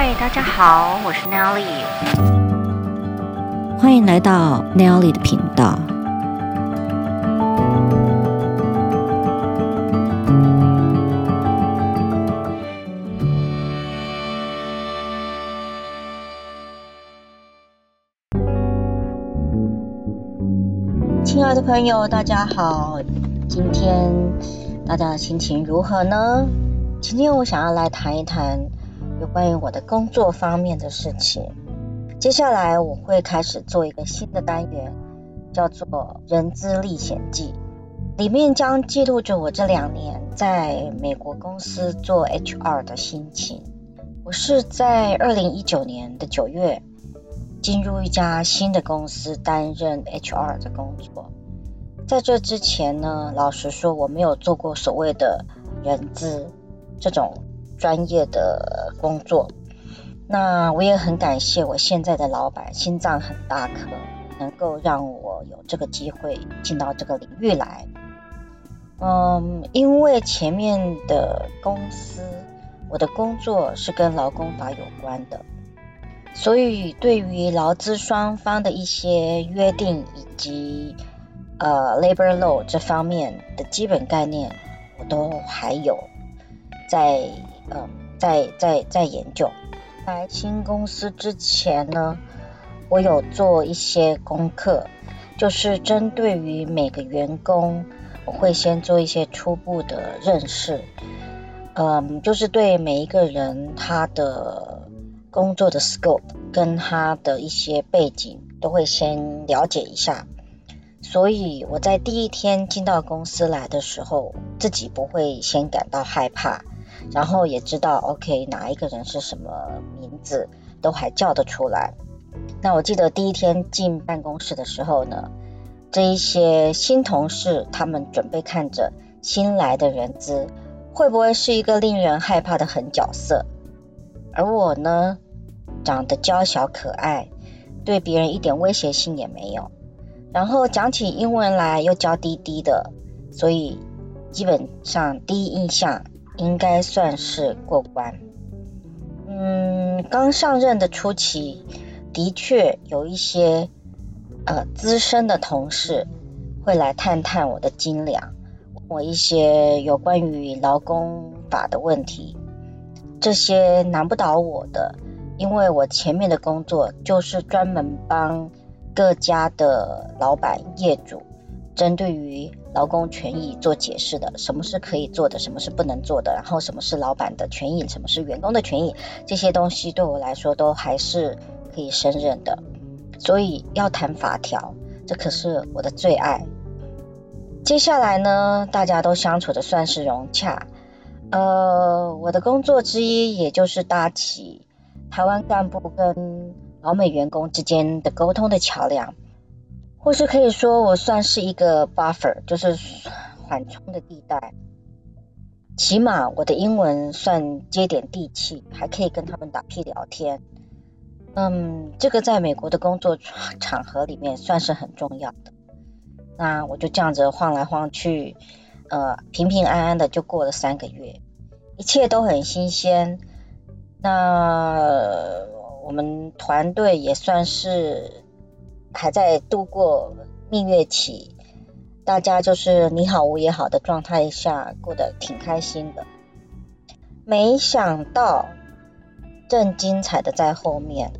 嗨，大家好，我是 Nelly，欢迎来到 Nelly 的频道。亲爱的朋友，大家好，今天大家的心情如何呢？今天我想要来谈一谈。有关于我的工作方面的事情，接下来我会开始做一个新的单元，叫做《人资历险记》，里面将记录着我这两年在美国公司做 HR 的心情。我是在二零一九年的九月进入一家新的公司担任 HR 的工作，在这之前呢，老实说我没有做过所谓的人资这种。专业的工作，那我也很感谢我现在的老板，心脏很大颗，能够让我有这个机会进到这个领域来。嗯，因为前面的公司，我的工作是跟劳工法有关的，所以对于劳资双方的一些约定以及呃 labor law 这方面的基本概念，我都还有在。嗯，在在在研究。来新公司之前呢，我有做一些功课，就是针对于每个员工，我会先做一些初步的认识。嗯，就是对每一个人他的工作的 scope 跟他的一些背景都会先了解一下。所以我在第一天进到公司来的时候，自己不会先感到害怕。然后也知道，OK，哪一个人是什么名字，都还叫得出来。那我记得第一天进办公室的时候呢，这一些新同事他们准备看着新来的人资，会不会是一个令人害怕的狠角色？而我呢，长得娇小可爱，对别人一点威胁性也没有。然后讲起英文来又娇滴滴的，所以基本上第一印象。应该算是过关。嗯，刚上任的初期，的确有一些呃资深的同事会来探探我的斤两，问我一些有关于劳工法的问题。这些难不倒我的，因为我前面的工作就是专门帮各家的老板业主。针对于劳工权益做解释的，什么是可以做的，什么是不能做的，然后什么是老板的权益，什么是员工的权益，这些东西对我来说都还是可以胜任的。所以要谈法条，这可是我的最爱。接下来呢，大家都相处的算是融洽。呃，我的工作之一，也就是搭起台湾干部跟老美员工之间的沟通的桥梁。或是可以说，我算是一个 buffer，就是缓冲的地带。起码我的英文算接点地气，还可以跟他们打屁聊天。嗯，这个在美国的工作场合里面算是很重要的。那我就这样子晃来晃去，呃，平平安安的就过了三个月，一切都很新鲜。那我们团队也算是。还在度过蜜月期，大家就是你好我也好的状态下过得挺开心的。没想到，更精彩的在后面。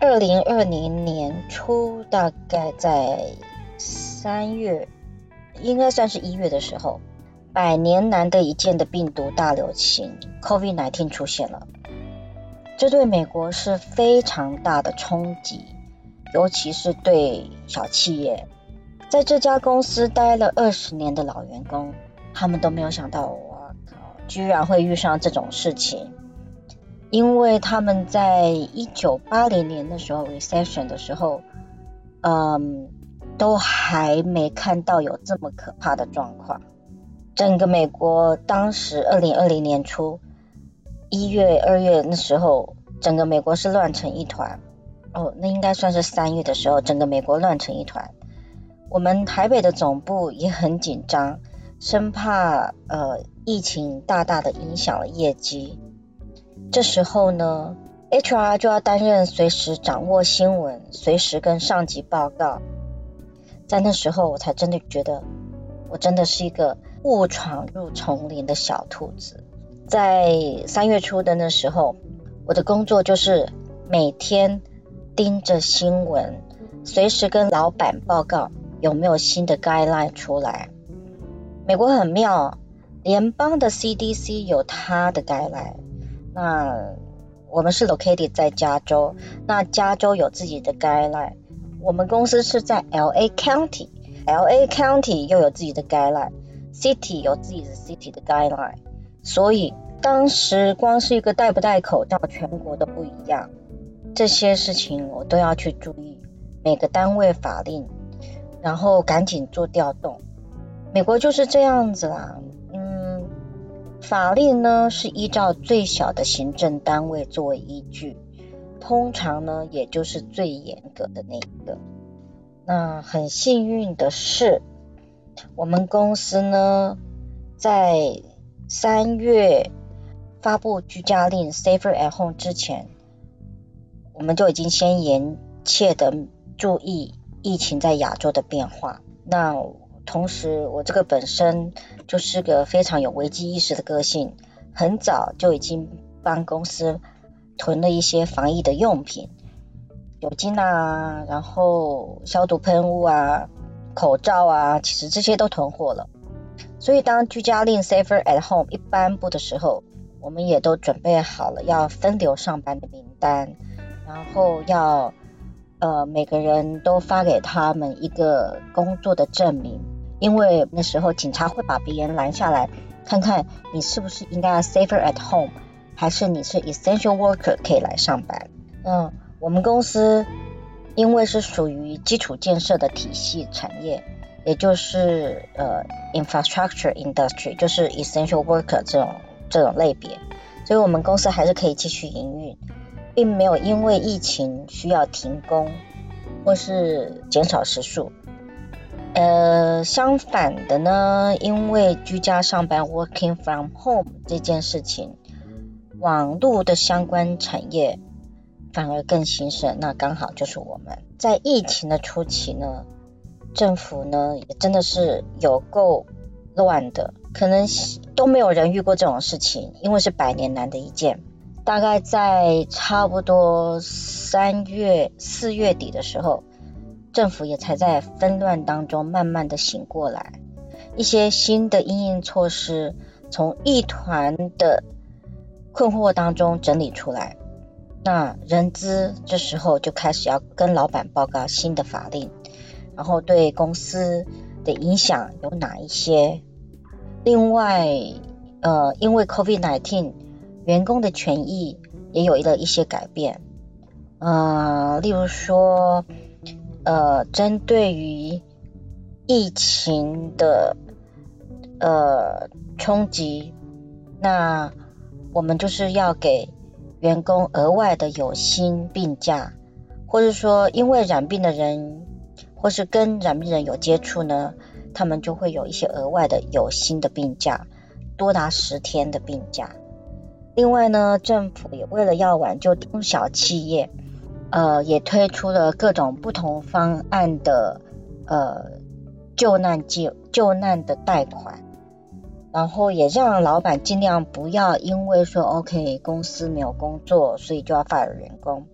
二零二零年初，大概在三月，应该算是一月的时候，百年难得一见的病毒大流行 COVID-19 出现了，这对美国是非常大的冲击。尤其是对小企业，在这家公司待了二十年的老员工，他们都没有想到，我靠，居然会遇上这种事情。因为他们在一九八零年的时候，recession 的时候，嗯，都还没看到有这么可怕的状况。整个美国当时二零二零年初一月、二月那时候，整个美国是乱成一团。哦，那应该算是三月的时候，整个美国乱成一团。我们台北的总部也很紧张，生怕呃疫情大大的影响了业绩。这时候呢，HR 就要担任随时掌握新闻，随时跟上级报告。在那时候，我才真的觉得，我真的是一个误闯入丛林的小兔子。在三月初的那时候，我的工作就是每天盯着新闻，随时跟老板报告有没有新的 guideline 出来。美国很妙，联邦的 CDC 有它的 guideline，那我们是 located 在加州，那加州有自己的 guideline。我们公司是在 LA County，LA County 又有自己的 guideline，City 有自己的 City 的 guideline，所以当时光是一个戴不戴口罩，全国都不一样，这些事情我都要去注意，每个单位法令，然后赶紧做调动。美国就是这样子啦，嗯，法令呢是依照最小的行政单位作为依据。通常呢，也就是最严格的那一个。那很幸运的是，我们公司呢，在三月发布居家令 Safer at Home 之前，我们就已经先严切的注意疫情在亚洲的变化。那同时，我这个本身就是个非常有危机意识的个性，很早就已经帮公司。囤了一些防疫的用品，酒精啊，然后消毒喷雾啊，口罩啊，其实这些都囤货了。所以当居家令 Safer at Home 一颁布的时候，我们也都准备好了要分流上班的名单，然后要呃每个人都发给他们一个工作的证明，因为那时候警察会把别人拦下来，看看你是不是应该 Safer at Home。还是你是 essential worker 可以来上班。嗯，我们公司因为是属于基础建设的体系产业，也就是呃 infrastructure industry，就是 essential worker 这种这种类别，所以我们公司还是可以继续营运，并没有因为疫情需要停工或是减少时数。呃，相反的呢，因为居家上班 working from home 这件事情。网络的相关产业反而更兴盛，那刚好就是我们在疫情的初期呢，政府呢也真的是有够乱的，可能都没有人遇过这种事情，因为是百年难的一见。大概在差不多三月四月底的时候，政府也才在纷乱当中慢慢的醒过来，一些新的因应措施从一团的。困惑当中整理出来，那人资这时候就开始要跟老板报告新的法令，然后对公司的影响有哪一些？另外，呃，因为 COVID-19，员工的权益也有了一些改变，呃，例如说，呃，针对于疫情的呃冲击，那。我们就是要给员工额外的有薪病假，或者说因为染病的人，或是跟染病人有接触呢，他们就会有一些额外的有薪的病假，多达十天的病假。另外呢，政府也为了要挽救中小企业，呃，也推出了各种不同方案的呃救难救救难的贷款。然后也让老板尽量不要因为说 OK 公司没有工作，所以就要 fire 员工，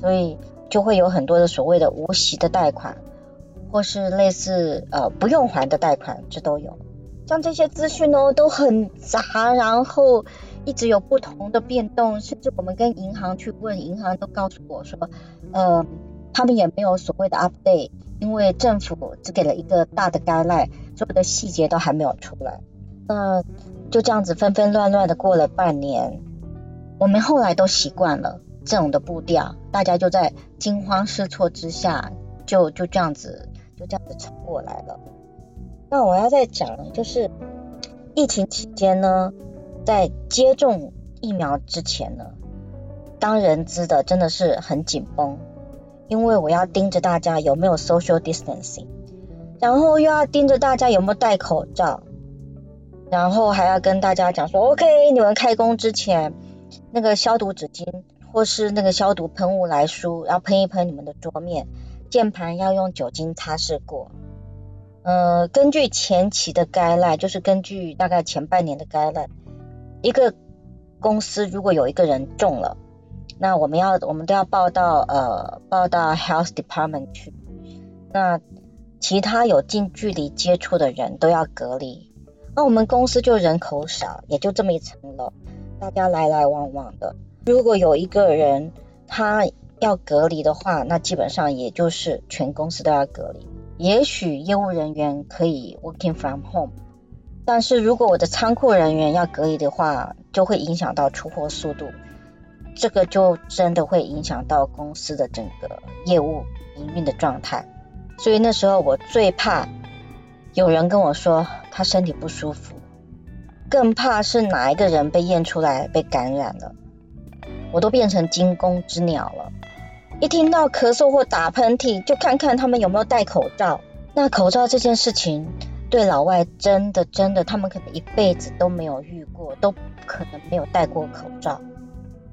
所以就会有很多的所谓的无息的贷款，或是类似呃不用还的贷款，这都有。像这些资讯呢都很杂，然后一直有不同的变动，甚至我们跟银行去问，银行都告诉我说，呃，他们也没有所谓的 update，因为政府只给了一个大的 guideline，所有的细节都还没有出来。那就这样子纷纷乱乱的过了半年，我们后来都习惯了这种的步调，大家就在惊慌失措之下，就就这样子就这样子撑过来了。那我要再讲，就是疫情期间呢，在接种疫苗之前呢，当人资的真的是很紧绷，因为我要盯着大家有没有 social distancing，然后又要盯着大家有没有戴口罩。然后还要跟大家讲说，OK，你们开工之前那个消毒纸巾或是那个消毒喷雾来输，要喷一喷你们的桌面，键盘要用酒精擦拭过。呃，根据前期的 guideline，就是根据大概前半年的 guideline，一个公司如果有一个人中了，那我们要我们都要报到呃报到 health department 去，那其他有近距离接触的人都要隔离。那我们公司就人口少，也就这么一层楼，大家来来往往的，如果有一个人他要隔离的话，那基本上也就是全公司都要隔离。也许业务人员可以 working from home，但是如果我的仓库人员要隔离的话，就会影响到出货速度，这个就真的会影响到公司的整个业务营运的状态。所以那时候我最怕有人跟我说他身体不舒服，更怕是哪一个人被验出来被感染了，我都变成惊弓之鸟了。一听到咳嗽或打喷嚏，就看看他们有没有戴口罩。那口罩这件事情，对老外真的真的，他们可能一辈子都没有遇过，都可能没有戴过口罩。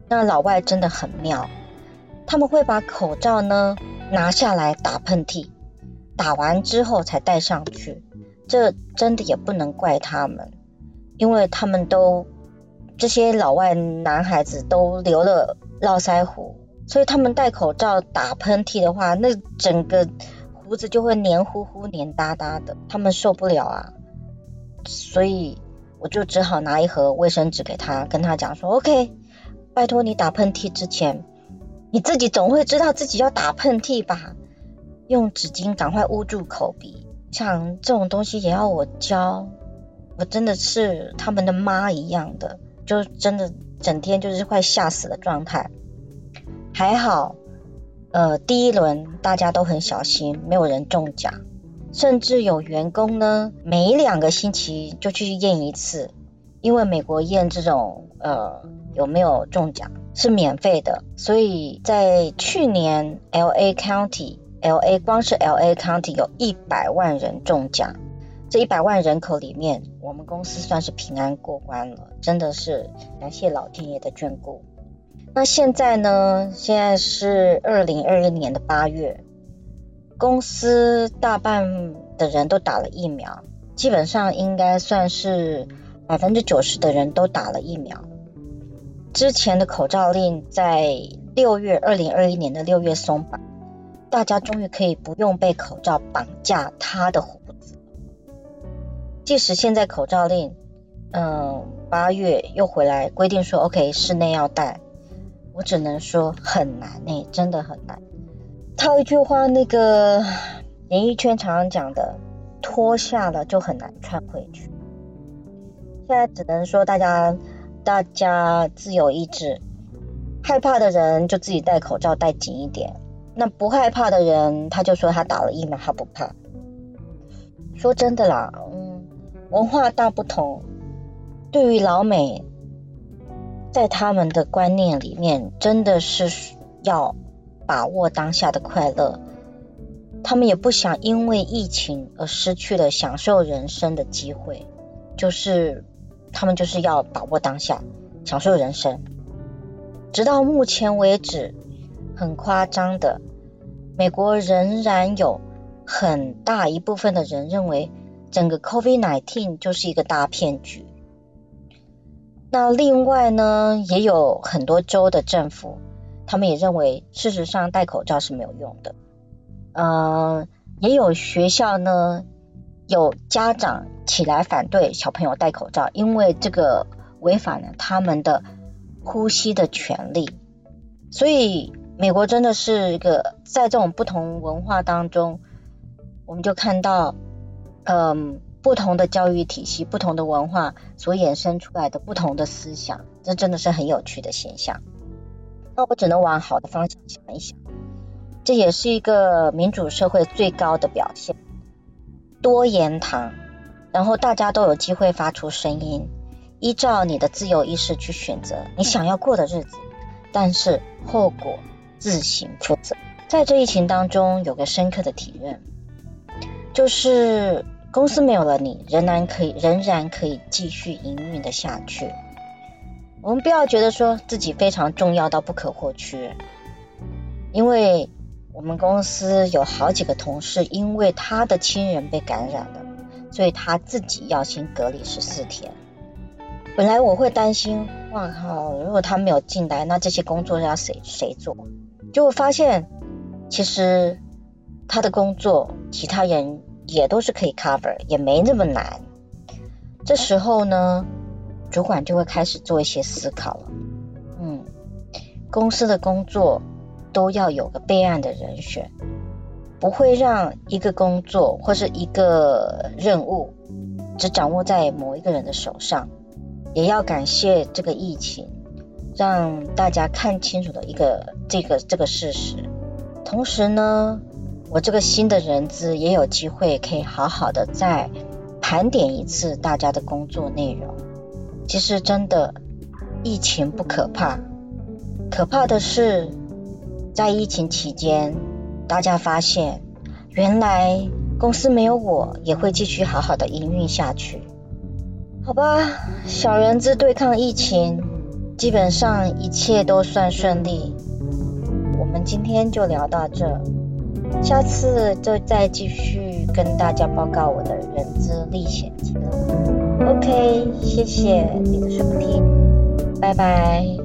那老外真的很妙，他们会把口罩呢拿下来打喷嚏，打完之后才戴上去。这真的也不能怪他们，因为他们都这些老外男孩子都留了络腮胡。所以他们戴口罩打喷嚏的话，那整个胡子就会黏糊糊、黏哒哒的，他们受不了啊。所以我就只好拿一盒卫生纸给他，跟他讲说：“OK，拜托你打喷嚏之前，你自己总会知道自己要打喷嚏吧？用纸巾赶快捂住口鼻。像这种东西也要我教，我真的是他们的妈一样的，就真的整天就是快吓死的状态。”还好，呃，第一轮大家都很小心，没有人中奖，甚至有员工呢，每两个星期就去验一次，因为美国验这种呃有没有中奖是免费的，所以在去年 LA County，LA 光是 LA County 有一百万人中奖，这一百万人口里面，我们公司算是平安过关了，真的是感谢老天爷的眷顾。那现在呢？现在是二零二一年的八月，公司大半的人都打了疫苗，基本上应该算是百分之九十的人都打了疫苗。之前的口罩令在六月，二零二一年的六月松绑，大家终于可以不用被口罩绑架他的胡子。即使现在口罩令，嗯，八月又回来规定说，OK，室内要戴。我只能说很难诶、真的很难。套一句话，那个演艺圈常常讲的，脱下了就很难穿回去。现在只能说大家大家自由意志，害怕的人就自己戴口罩戴紧一点。那不害怕的人，他就说他打了疫苗，他不怕。说真的啦，嗯，文化大不同，对于老美。在他们的观念里面，真的是要把握当下的快乐。他们也不想因为疫情而失去了享受人生的机会，就是他们就是要把握当下，享受人生。直到目前为止，很夸张的，美国仍然有很大一部分的人认为，整个 COVID-19 就是一个大骗局。那另外呢，也有很多州的政府，他们也认为，事实上戴口罩是没有用的。呃，也有学校呢，有家长起来反对小朋友戴口罩，因为这个违反了他们的呼吸的权利。所以，美国真的是一个在这种不同文化当中，我们就看到，嗯。不同的教育体系、不同的文化所衍生出来的不同的思想，这真的是很有趣的现象。那我只能往好的方向想一想，这也是一个民主社会最高的表现。多言堂，然后大家都有机会发出声音，依照你的自由意识去选择你想要过的日子，但是后果自行负责。在这疫情当中，有个深刻的体认，就是。公司没有了你，仍然可以，仍然可以继续营运的下去。我们不要觉得说自己非常重要到不可或缺，因为我们公司有好几个同事，因为他的亲人被感染了，所以他自己要先隔离十四天。本来我会担心，哇靠，如果他没有进来，那这些工作要谁谁做？就发现其实他的工作，其他人也都是可以 cover，也没那么难。这时候呢，主管就会开始做一些思考了，嗯，公司的工作都要有个备案的人选，不会让一个工作或是一个任务只掌握在某一个人的手上，也要感谢这个疫情，让大家看清楚了一个这个这个事实。同时呢，我这个新的人资也有机会可以好好的再盘点一次大家的工作内容。其实真的，疫情不可怕，可怕的是在疫情期间，大家发现原来公司没有我也会继续好好的营运下去。好吧，小人资对抗疫情，基本上一切都算顺利。我们今天就聊到这，下次就再继续跟大家报告我的人之历险记录。OK，谢谢你的收听，拜拜。